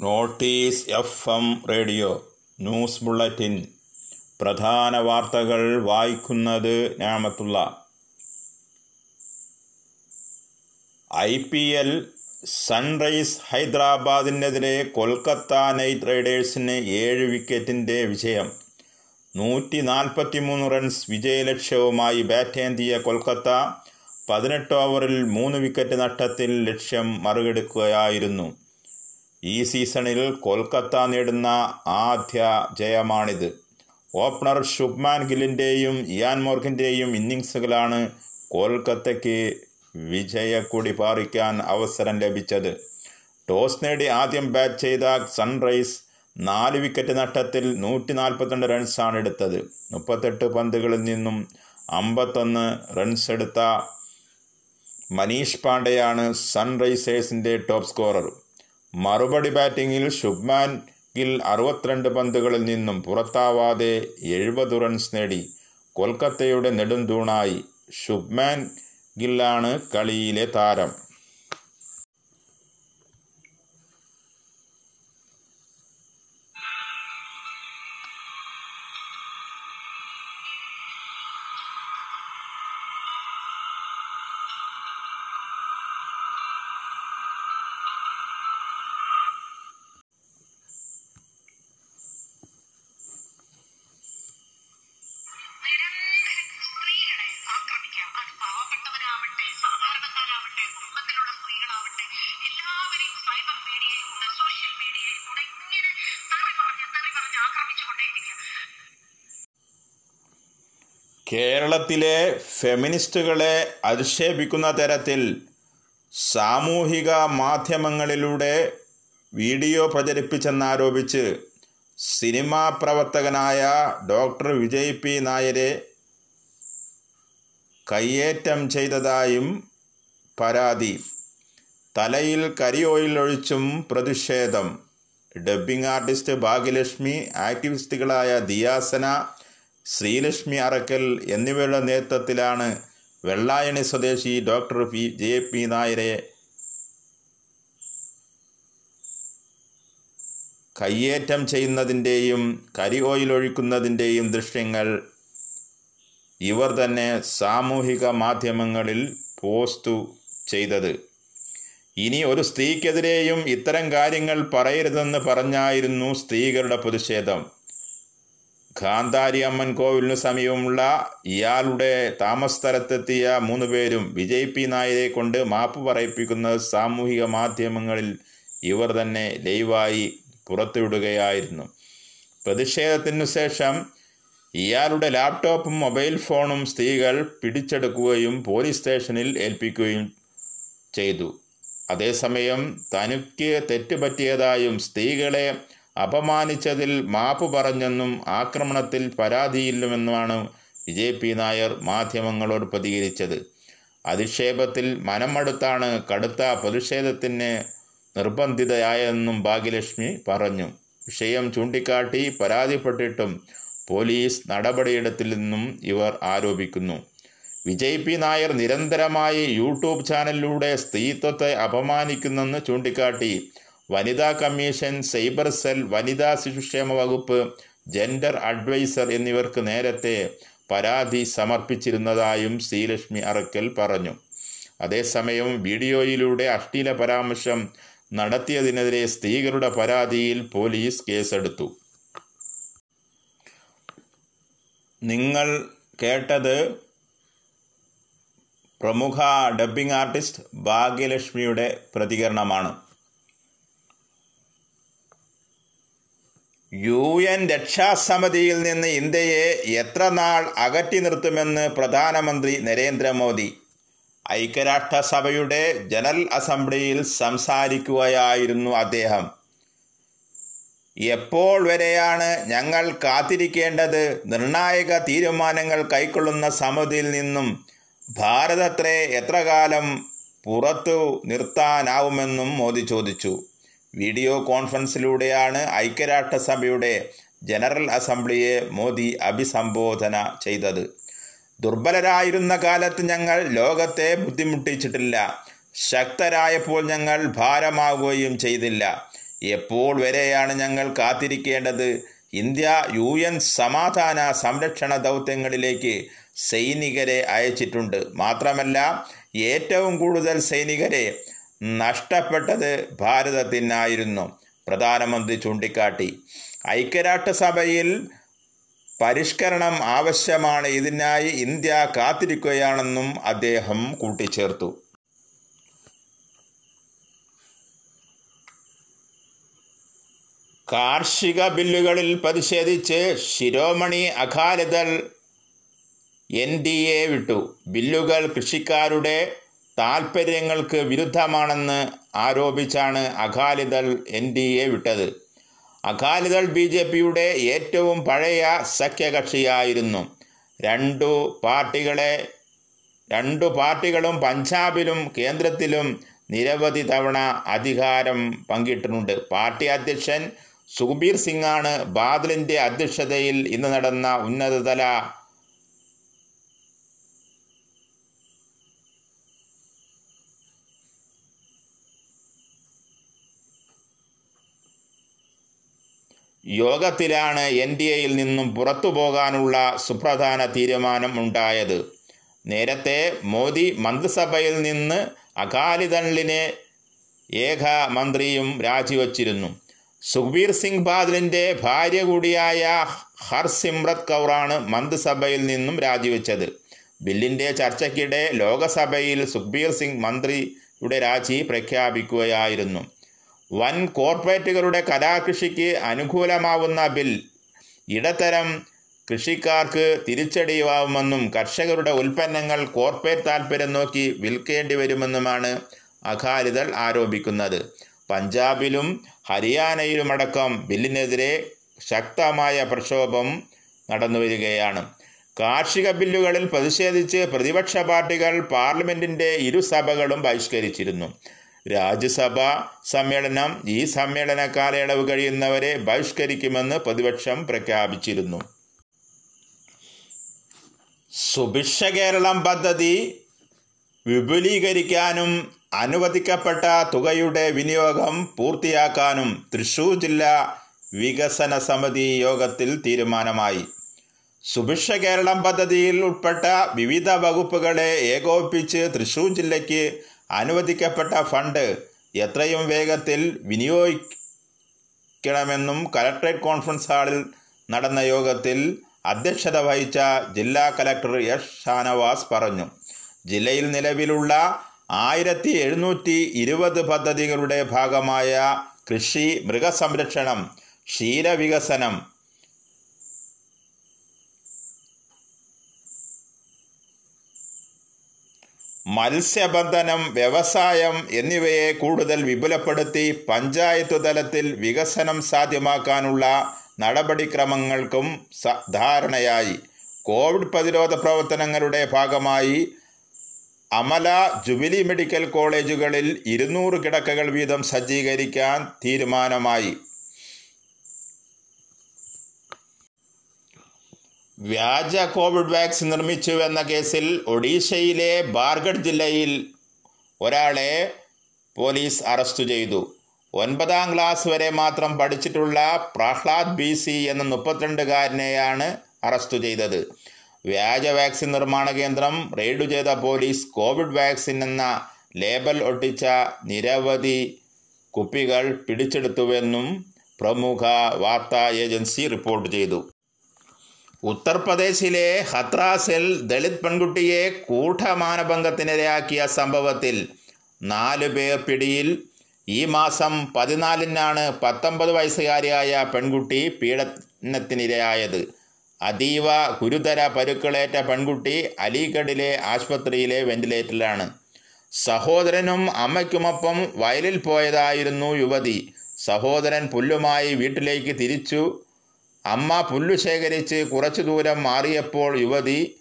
Notice F M radio news bulletin. പ്രധാന വാർത്തകൾ വായിക്കുന്നത് ഞാമത്തുള്ള. ഐ പി എൽ സൺറൈസ് ഹൈദരാബാദിനെതിരെ കൊൽക്കത്ത നൈറ്റ് റൈഡേഴ്സിന് ഏഴ് വിക്കറ്റിന്റെ വിജയം. നൂറ്റി നാൽപ്പത്തിമൂന്ന് റൺസ് വിജയലക്ഷ്യവുമായി ബാറ്റേന്തിയ കൊൽക്കത്ത പതിനെട്ട് ഓവറിൽ മൂന്ന് വിക്കറ്റ് നഷ്ടത്തിൽ ലക്ഷ്യം മറികടക്കുകയായിരുന്നു. ഈ സീസണിൽ കൊൽക്കത്ത നേടുന്ന ആദ്യ ജയമാണിത്. ഓപ്പണർ ശുഭ്മാൻ ഗില്ലിന്റെയും ഇയാൻ മോർഗിന്റെയും ഇന്നിങ്സുകളാണ് കൊൽക്കത്തയ്ക്ക് വിജയക്കൊടി പാറിക്കാൻ അവസരം ലഭിച്ചത്. ടോസ് നേടി ആദ്യം ബാറ്റ് ചെയ്ത സൺറൈസ് നാല് വിക്കറ്റ് നഷ്ടത്തിൽ നൂറ്റി നാൽപ്പത്തിരണ്ട് റൺസാണ് എടുത്തത്. മുപ്പത്തെട്ട് പന്തുകളിൽ നിന്നും അമ്പത്തൊന്ന് റൺസ് എടുത്ത മനീഷ് പാണ്ഡെയാണ് സൺറൈസേഴ്സിന്റെ ടോപ്പ് സ്കോറർ. മറുപടി ബാറ്റിംഗിൽ ശുഭ്മാൻ ഗിൽ അറുപത്തിരണ്ട് പന്തുകളിൽ നിന്നും പുറത്താവാതെ എഴുപത് റൺസ് നേടി കൊൽക്കത്തയുടെ നെടുംതൂണായി ശുഭ്മാൻ ഗില്ലാണ് കളിയിലെ താരം. കേരളത്തിലെ ഫെമിനിസ്റ്റുകളെ അധിക്ഷേപിക്കുന്ന തരത്തിൽ സാമൂഹിക മാധ്യമങ്ങളിലൂടെ വീഡിയോ പ്രചരിപ്പിച്ചെന്നാരോപിച്ച് സിനിമാ പ്രവർത്തകനായ ഡോക്ടർ വിജയ് പി നായരെ കയ്യേറ്റം ചെയ്തതായും പരാതി. തലയിൽ കരിയോയിൽ ഒഴിച്ചും പ്രതിഷേധം. ഡബ്ബിംഗ് ആർട്ടിസ്റ്റ് ഭാഗ്യലക്ഷ്മി ആക്ടിവിസ്റ്റുകളായ ദിയാസന ശ്രീലക്ഷ്മി അറക്കൽ എന്നിവരുടെ നേതൃത്വത്തിലാണ് വെള്ളായണി സ്വദേശി ഡോക്ടർ പി ജെ. പി. നായരെ കയ്യേറ്റം ചെയ്യുന്നതിന്റെയും കരി ഓയിൽ ഒഴിക്കുന്നതിന്റെയും ദൃശ്യങ്ങൾ ഇവർ തന്നെ സാമൂഹിക മാധ്യമങ്ങളിൽ പോസ്റ്റു ചെയ്തത്. ഇനി ഒരു സ്ത്രീക്കെതിരെയും ഇത്തരം കാര്യങ്ങൾ പറയരുതെന്ന് പറഞ്ഞായിരുന്നു സ്ത്രീകളുടെ പ്രതിഷേധം. ഗാന്ധാരി അമ്മൻ കോവിലിനു സമീപമുള്ള ഇയാളുടെ താമസസ്ഥലത്തെത്തിയ മൂന്ന് പേരും വിജയ് പി നായരെ കൊണ്ട് മാപ്പ് പറയിപ്പിക്കുന്ന സാമൂഹിക മാധ്യമങ്ങളിൽ ഇവർ തന്നെ ലൈവായി പുറത്തുവിടുകയായിരുന്നു. പ്രതിഷേധത്തിനു ശേഷം ഇയാളുടെ ലാപ്ടോപ്പും മൊബൈൽ ഫോണും സ്ത്രീകൾ പിടിച്ചെടുക്കുകയും പോലീസ് സ്റ്റേഷനിൽ ഏൽപ്പിക്കുകയും ചെയ്തു. അതേസമയം തനിക്ക് തെറ്റുപറ്റിയതായും സ്ത്രീകളെ അപമാനിച്ചതിൽ മാപ്പ് പറഞ്ഞെന്നും ആക്രമണത്തിൽ പരാതിയില്ലെന്നുമാണ് വിജയ് പി നായർ മാധ്യമങ്ങളോട് പ്രതികരിച്ചത്. അധിക്ഷേപത്തിൽ മനമടുത്താണ് കടുത്ത പ്രതിഷേധത്തിന് നിർബന്ധിതയായെന്നും ഭാഗ്യലക്ഷ്മി പറഞ്ഞു. വിഷയം ചൂണ്ടിക്കാട്ടി പരാതിപ്പെട്ടിട്ടും പോലീസ് നടപടിയെടുത്തില്ലെന്നും ഇവർ ആരോപിക്കുന്നു. വിജയ് പി നായർ നിരന്തരമായി യൂട്യൂബ് ചാനലിലൂടെ സ്ത്രീത്വത്തെ അപമാനിക്കുന്നെന്ന് ചൂണ്ടിക്കാട്ടി. വനിതാ കമ്മീഷൻ സൈബർ സെൽ വനിതാ ശിശുക്ഷേമ വകുപ്പ് ജെൻഡർ അഡ്വൈസർ എന്നിവർക്ക് നേരത്തെ പരാതി സമർപ്പിച്ചിരുന്നതായും ശ്രീലക്ഷ്മി അറക്കൽ പറഞ്ഞു. അതേസമയം വീഡിയോയിലൂടെ അശ്ലീല പരാമർശം നടത്തിയതിനെതിരെ സ്ത്രീകളുടെ പരാതിയിൽ പോലീസ് കേസെടുത്തു. നിങ്ങൾ കേട്ടത് പ്രമുഖ ഡബ്ബിംഗ് ആർട്ടിസ്റ്റ് ഭാഗ്യലക്ഷ്മിയുടെ പ്രതികരണമാണ്. യു എൻ രക്ഷാസമിതിയിൽ നിന്ന് ഇന്ത്യയെ എത്ര നാൾ അകറ്റി നിർത്തുമെന്ന് പ്രധാനമന്ത്രി നരേന്ദ്രമോദി. ഐക്യരാഷ്ട്രസഭയുടെ ജനറൽ അസംബ്ലിയിൽ സംസാരിക്കുകയായിരുന്നു അദ്ദേഹം. എപ്പോൾ വരെയാണ് ഞങ്ങൾ കാത്തിരിക്കേണ്ടത്? നിർണായക തീരുമാനങ്ങൾ കൈക്കൊള്ളുന്ന സമിതിയിൽ നിന്നും ഭാരതത്തെ എത്ര കാലം പുറത്തു നിർത്താനാവുമെന്നും മോദി ചോദിച്ചു. വീഡിയോ കോൺഫറൻസിലൂടെയാണ് ഐക്യരാഷ്ട്രസഭയുടെ ജനറൽ അസംബ്ലിയെ മോദി അഭിസംബോധന ചെയ്തത്. ദുർബലരായിരുന്ന കാലത്ത് ഞങ്ങൾ ലോകത്തെ ബുദ്ധിമുട്ടിച്ചിട്ടില്ല. ശക്തരായപ്പോൾ ഞങ്ങൾ ഭാരമാവുകയും ചെയ്തില്ല. എപ്പോൾ വരെയാണ് ഞങ്ങൾ കാത്തിരിക്കേണ്ടത്? ഇന്ത്യ യു എൻ സമാധാന സംരക്ഷണ ദൗത്യങ്ങളിലേക്ക് സൈനികരെ അയച്ചിട്ടുണ്ട്. മാത്രമല്ല ഏറ്റവും കൂടുതൽ സൈനികരെ നഷ്ടപ്പെട്ടത് ഭാരതത്തിനായിരുന്നു. പ്രധാനമന്ത്രി ചൂണ്ടിക്കാട്ടി. ഐക്യരാഷ്ട്രസഭയിൽ പരിഷ്കരണം ആവശ്യമാണ്. ഇതിനായി ഇന്ത്യ കാത്തിരിക്കുകയാണെന്നും അദ്ദേഹം കൂട്ടിച്ചേർത്തു. കാർഷിക ബില്ലുകളിൽ പ്രതിഷേധിച്ച് Shiromani Akali Dal N D A വിട്ടു. ബില്ലുകൾ കൃഷിക്കാരുടെ താൽപ്പര്യങ്ങൾക്ക് വിരുദ്ധമാണെന്ന് ആരോപിച്ചാണ് അകാലിദൾ എൻ ഡി എ വിട്ടത്. അകാലിദൾ ബി ജെ പിയുടെ ഏറ്റവും പഴയ സഖ്യകക്ഷിയായിരുന്നു. രണ്ടു പാർട്ടികളെ രണ്ടു പാർട്ടികളും പഞ്ചാബിലും കേന്ദ്രത്തിലും നിരവധി തവണ അധികാരം പങ്കിട്ടിട്ടുണ്ട്. പാർട്ടി അധ്യക്ഷൻ സുഖബീർ സിംഗാണ് ബാദലിന്റെ അധ്യക്ഷതയിൽ ഇന്ന് നടന്ന ഉന്നതതല യോഗത്തിലാണ് എൻ ഡി എയിൽ നിന്നും പുറത്തു പോകാനുള്ള സുപ്രധാന തീരുമാനം ഉണ്ടായത്. നേരത്തെ മോദി മന്ത്രിസഭയിൽ നിന്ന് അകാലിദളിനെ ഏക മന്ത്രിയും രാജിവച്ചിരുന്നു. സുഖ്ബീർ സിംഗ് ബാദലിന്റെ ഭാര്യ കൂടിയായ ഹർസിമ്രത് കൗറാണ് മന്ത്രിസഭയിൽ നിന്നും രാജിവെച്ചത്. ബില്ലിന്റെ ചർച്ചയ്ക്കിടെ ലോകസഭയിൽ സുഖ്ബീർ സിംഗ് മന്ത്രിയുടെ രാജി പ്രഖ്യാപിക്കുകയായിരുന്നു. വൻ കോർപ്പറേറ്റുകളുടെ കലാകൃഷിക്ക് അനുകൂലമാവുന്ന ബിൽ ഇടത്തരം കൃഷിക്കാർക്ക് തിരിച്ചടിയാവുമെന്നും കർഷകരുടെ ഉൽപ്പന്നങ്ങൾ കോർപ്പറേറ്റ് താൽപ്പര്യം നോക്കി വിൽക്കേണ്ടി വരുമെന്നുമാണ് അകാലിദൾ ആരോപിക്കുന്നത്. പഞ്ചാബിലും ഹരിയാനയിലുമടക്കം ബില്ലിനെതിരെ ശക്തമായ പ്രക്ഷോഭം നടന്നുവരികയാണ്. കാർഷിക ബില്ലുകളിൽ പ്രതിഷേധിച്ച് പ്രതിപക്ഷ പാർട്ടികൾ പാർലമെന്റിന്റെ ഇരുസഭകളും ബഹിഷ്കരിച്ചിരുന്നു. രാജ്യസഭാ സമ്മേളനം ഈ സമ്മേളന കാലയളവ് കഴിയുന്നവരെ ബഹിഷ്കരിക്കുമെന്ന് പ്രതിപക്ഷം പ്രഖ്യാപിച്ചിരുന്നു. സുഭിക്ഷ കേരളം പദ്ധതി വിപുലീകരിക്കാനും അനുവദിക്കപ്പെട്ട തുകയുടെ വിനിയോഗം പൂർത്തിയാക്കാനും തൃശൂർ ജില്ലാ വികസന സമിതി യോഗത്തിൽ തീരുമാനമായി. സുഭിക്ഷ കേരളം പദ്ധതിയിൽ ഉൾപ്പെട്ട വിവിധ വകുപ്പുകളെ ഏകോപിപ്പിച്ച് തൃശൂർ ജില്ലയ്ക്ക് അനുവദിക്കപ്പെട്ട ഫണ്ട് എത്രയും വേഗത്തിൽ വിനിയോഗിക്കണമെന്നും കലക്ട്രേറ്റ് കോൺഫറൻസ് ഹാളിൽ നടന്ന യോഗത്തിൽ അധ്യക്ഷത വഹിച്ച ജില്ലാ കലക്ടർ എസ് ഷാനവാസ് പറഞ്ഞു. ജില്ലയിൽ നിലവിലുള്ള ആയിരത്തി എഴുന്നൂറ്റി ഇരുപത് പദ്ധതികളുടെ ഭാഗമായ കൃഷി മൃഗസംരക്ഷണം ക്ഷീരവികസനം മത്സ്യബന്ധനം വ്യവസായം എന്നിവയെ കൂടുതൽ വിപുലപ്പെടുത്തി പഞ്ചായത്ത് തലത്തിൽ വികസനം സാധ്യമാക്കാനുള്ള നടപടിക്രമങ്ങൾക്കും ധാരണയായി. കോവിഡ് പ്രതിരോധ പ്രവർത്തനങ്ങളുടെ ഭാഗമായി അമല ജുബിലി മെഡിക്കൽ കോളേജുകളിൽ ഇരുന്നൂറ് കിടക്കകൾ വീതം സജ്ജീകരിക്കാൻ തീരുമാനമായി. വ്യാജ കോവിഡ് വാക്സിൻ നിർമ്മിച്ചു എന്ന കേസിൽ ഒഡീഷയിലെ ബാർഗഡ് ജില്ലയിൽ ഒരാളെ പോലീസ് അറസ്റ്റ് ചെയ്തു. ഒൻപതാം ക്ലാസ് വരെ മാത്രം പഠിച്ചിട്ടുള്ള പ്രഹ്ലാദ് ബി സി എന്ന മുപ്പത്തിരണ്ടുകാരനെയാണ് അറസ്റ്റ് ചെയ്തത്. വ്യാജ വാക്സിൻ നിർമ്മാണ കേന്ദ്രം റെയ്ഡ് ചെയ്ത പോലീസ് കോവിഡ് വാക്സിൻ എന്ന ലേബൽ ഒട്ടിച്ച നിരവധി കുപ്പികൾ പിടിച്ചെടുത്തുവെന്നും പ്രമുഖ വാർത്താ ഏജൻസി റിപ്പോർട്ട് ചെയ്തു. ഉത്തർപ്രദേശിലെ ഹത്രാസിൽ ദളിത് പെൺകുട്ടിയെ കൂട്ടമാനഭംഗത്തിനിരയാക്കിയ സംഭവത്തിൽ നാലു പേർ പിടിയിൽ. ഈ മാസം പതിനാലിനാണ് പത്തൊമ്പത് വയസ്സുകാരിയായ പെൺകുട്ടി പീഡനത്തിനിരയായത്. അതീവ ഗുരുതര പരുക്കളേറ്റ പെൺകുട്ടി അലിഗഡിലെ ആശുപത്രിയിലെ വെന്റിലേറ്ററിലാണ്. സഹോദരനും അമ്മയ്ക്കുമൊപ്പം വയലിൽ പോയതായിരുന്നു യുവതി. സഹോദരൻ പുല്ലുമായി വീട്ടിലേക്ക് തിരിച്ചു. അമ്മ പുല്ലു ശേഖരിച്ച് കുറച്ചു ദൂരം മാറിയപ്പോൾ യുവതി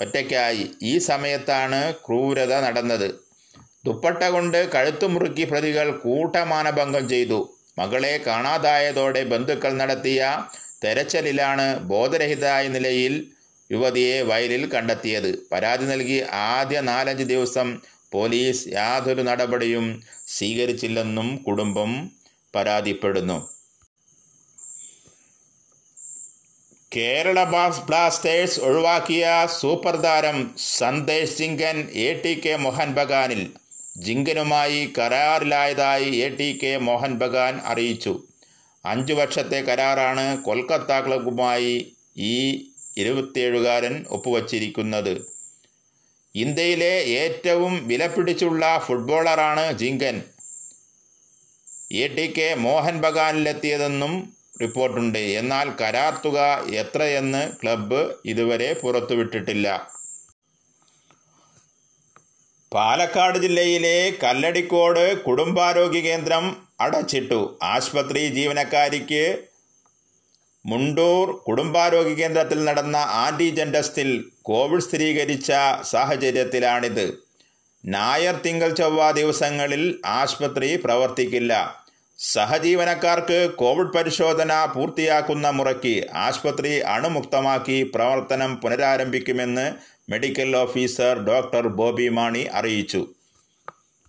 ഒറ്റയ്ക്കായി. ഈ സമയത്താണ് ക്രൂരത നടന്നത്. ദുപ്പട്ട കൊണ്ട് കഴുത്തു മുറുക്കി പ്രതികൾ കൂട്ടമാനഭംഗം ചെയ്തു. മകളെ കാണാതായതോടെ ബന്ധുക്കൾ നടത്തിയ തെരച്ചിലിലാണ് ബോധരഹിതായ നിലയിൽ യുവതിയെ വയലിൽ കണ്ടെത്തിയത്. പരാതി നൽകി ആദ്യ നാലഞ്ച് ദിവസം പോലീസ് യാതൊരു നടപടിയും സ്വീകരിച്ചില്ലെന്നും കുടുംബം പരാതിപ്പെടുന്നു. കേരള ബ്ലാസ്റ്റേഴ്സ് ഒഴിവാക്കിയ സൂപ്പർ താരം Sandesh Jhingan A T K Mohan ബഗാനിൽ. ജിങ്കനുമായി കരാറിലായതായി A T K Mohan Bagan അറിയിച്ചു. അഞ്ചു വർഷത്തെ കരാറാണ് കൊൽക്കത്ത ക്ലബുമായി ഈ ഇരുപത്തിയേഴുകാരൻ ഒപ്പുവച്ചിരിക്കുന്നത്. ഇന്ത്യയിലെ ഏറ്റവും വിലപിടിച്ചുള്ള ഫുട്ബോളറാണ് Jhingan. A T K Mohan ബഗാനിലെത്തിയതെന്നും റിപ്പോർട്ടുണ്ട്. എന്നാൽ കരാർ തുക എത്രയെന്ന് ക്ലബ്ബ് ഇതുവരെ പുറത്തുവിട്ടിട്ടില്ല. പാലക്കാട് ജില്ലയിലെ കല്ലടിക്കോട് കുടുംബാരോഗ്യ കേന്ദ്രം അടച്ചിട്ടു. ആശുപത്രി ജീവനക്കാരിക്ക് മുണ്ടൂർ കുടുംബാരോഗ്യ കേന്ദ്രത്തിൽ നടന്ന ആന്റിജൻ ടെസ്റ്റിൽ കോവിഡ് സ്ഥിരീകരിച്ച സാഹചര്യത്തിലാണിത്. നായർ തിങ്കൾ ചൊവ്വ ദിവസങ്ങളിൽ ആശുപത്രി പ്രവർത്തിക്കില്ല. സഹജീവനക്കാർക്ക് കോവിഡ് പരിശോധന പൂർത്തിയാക്കുന്ന മുറയ്ക്ക് ആശുപത്രി അണുമുക്തമാക്കി പ്രവർത്തനം പുനരാരംഭിക്കുമെന്ന് medical officer doctor Bobby Mani അറിയിച്ചു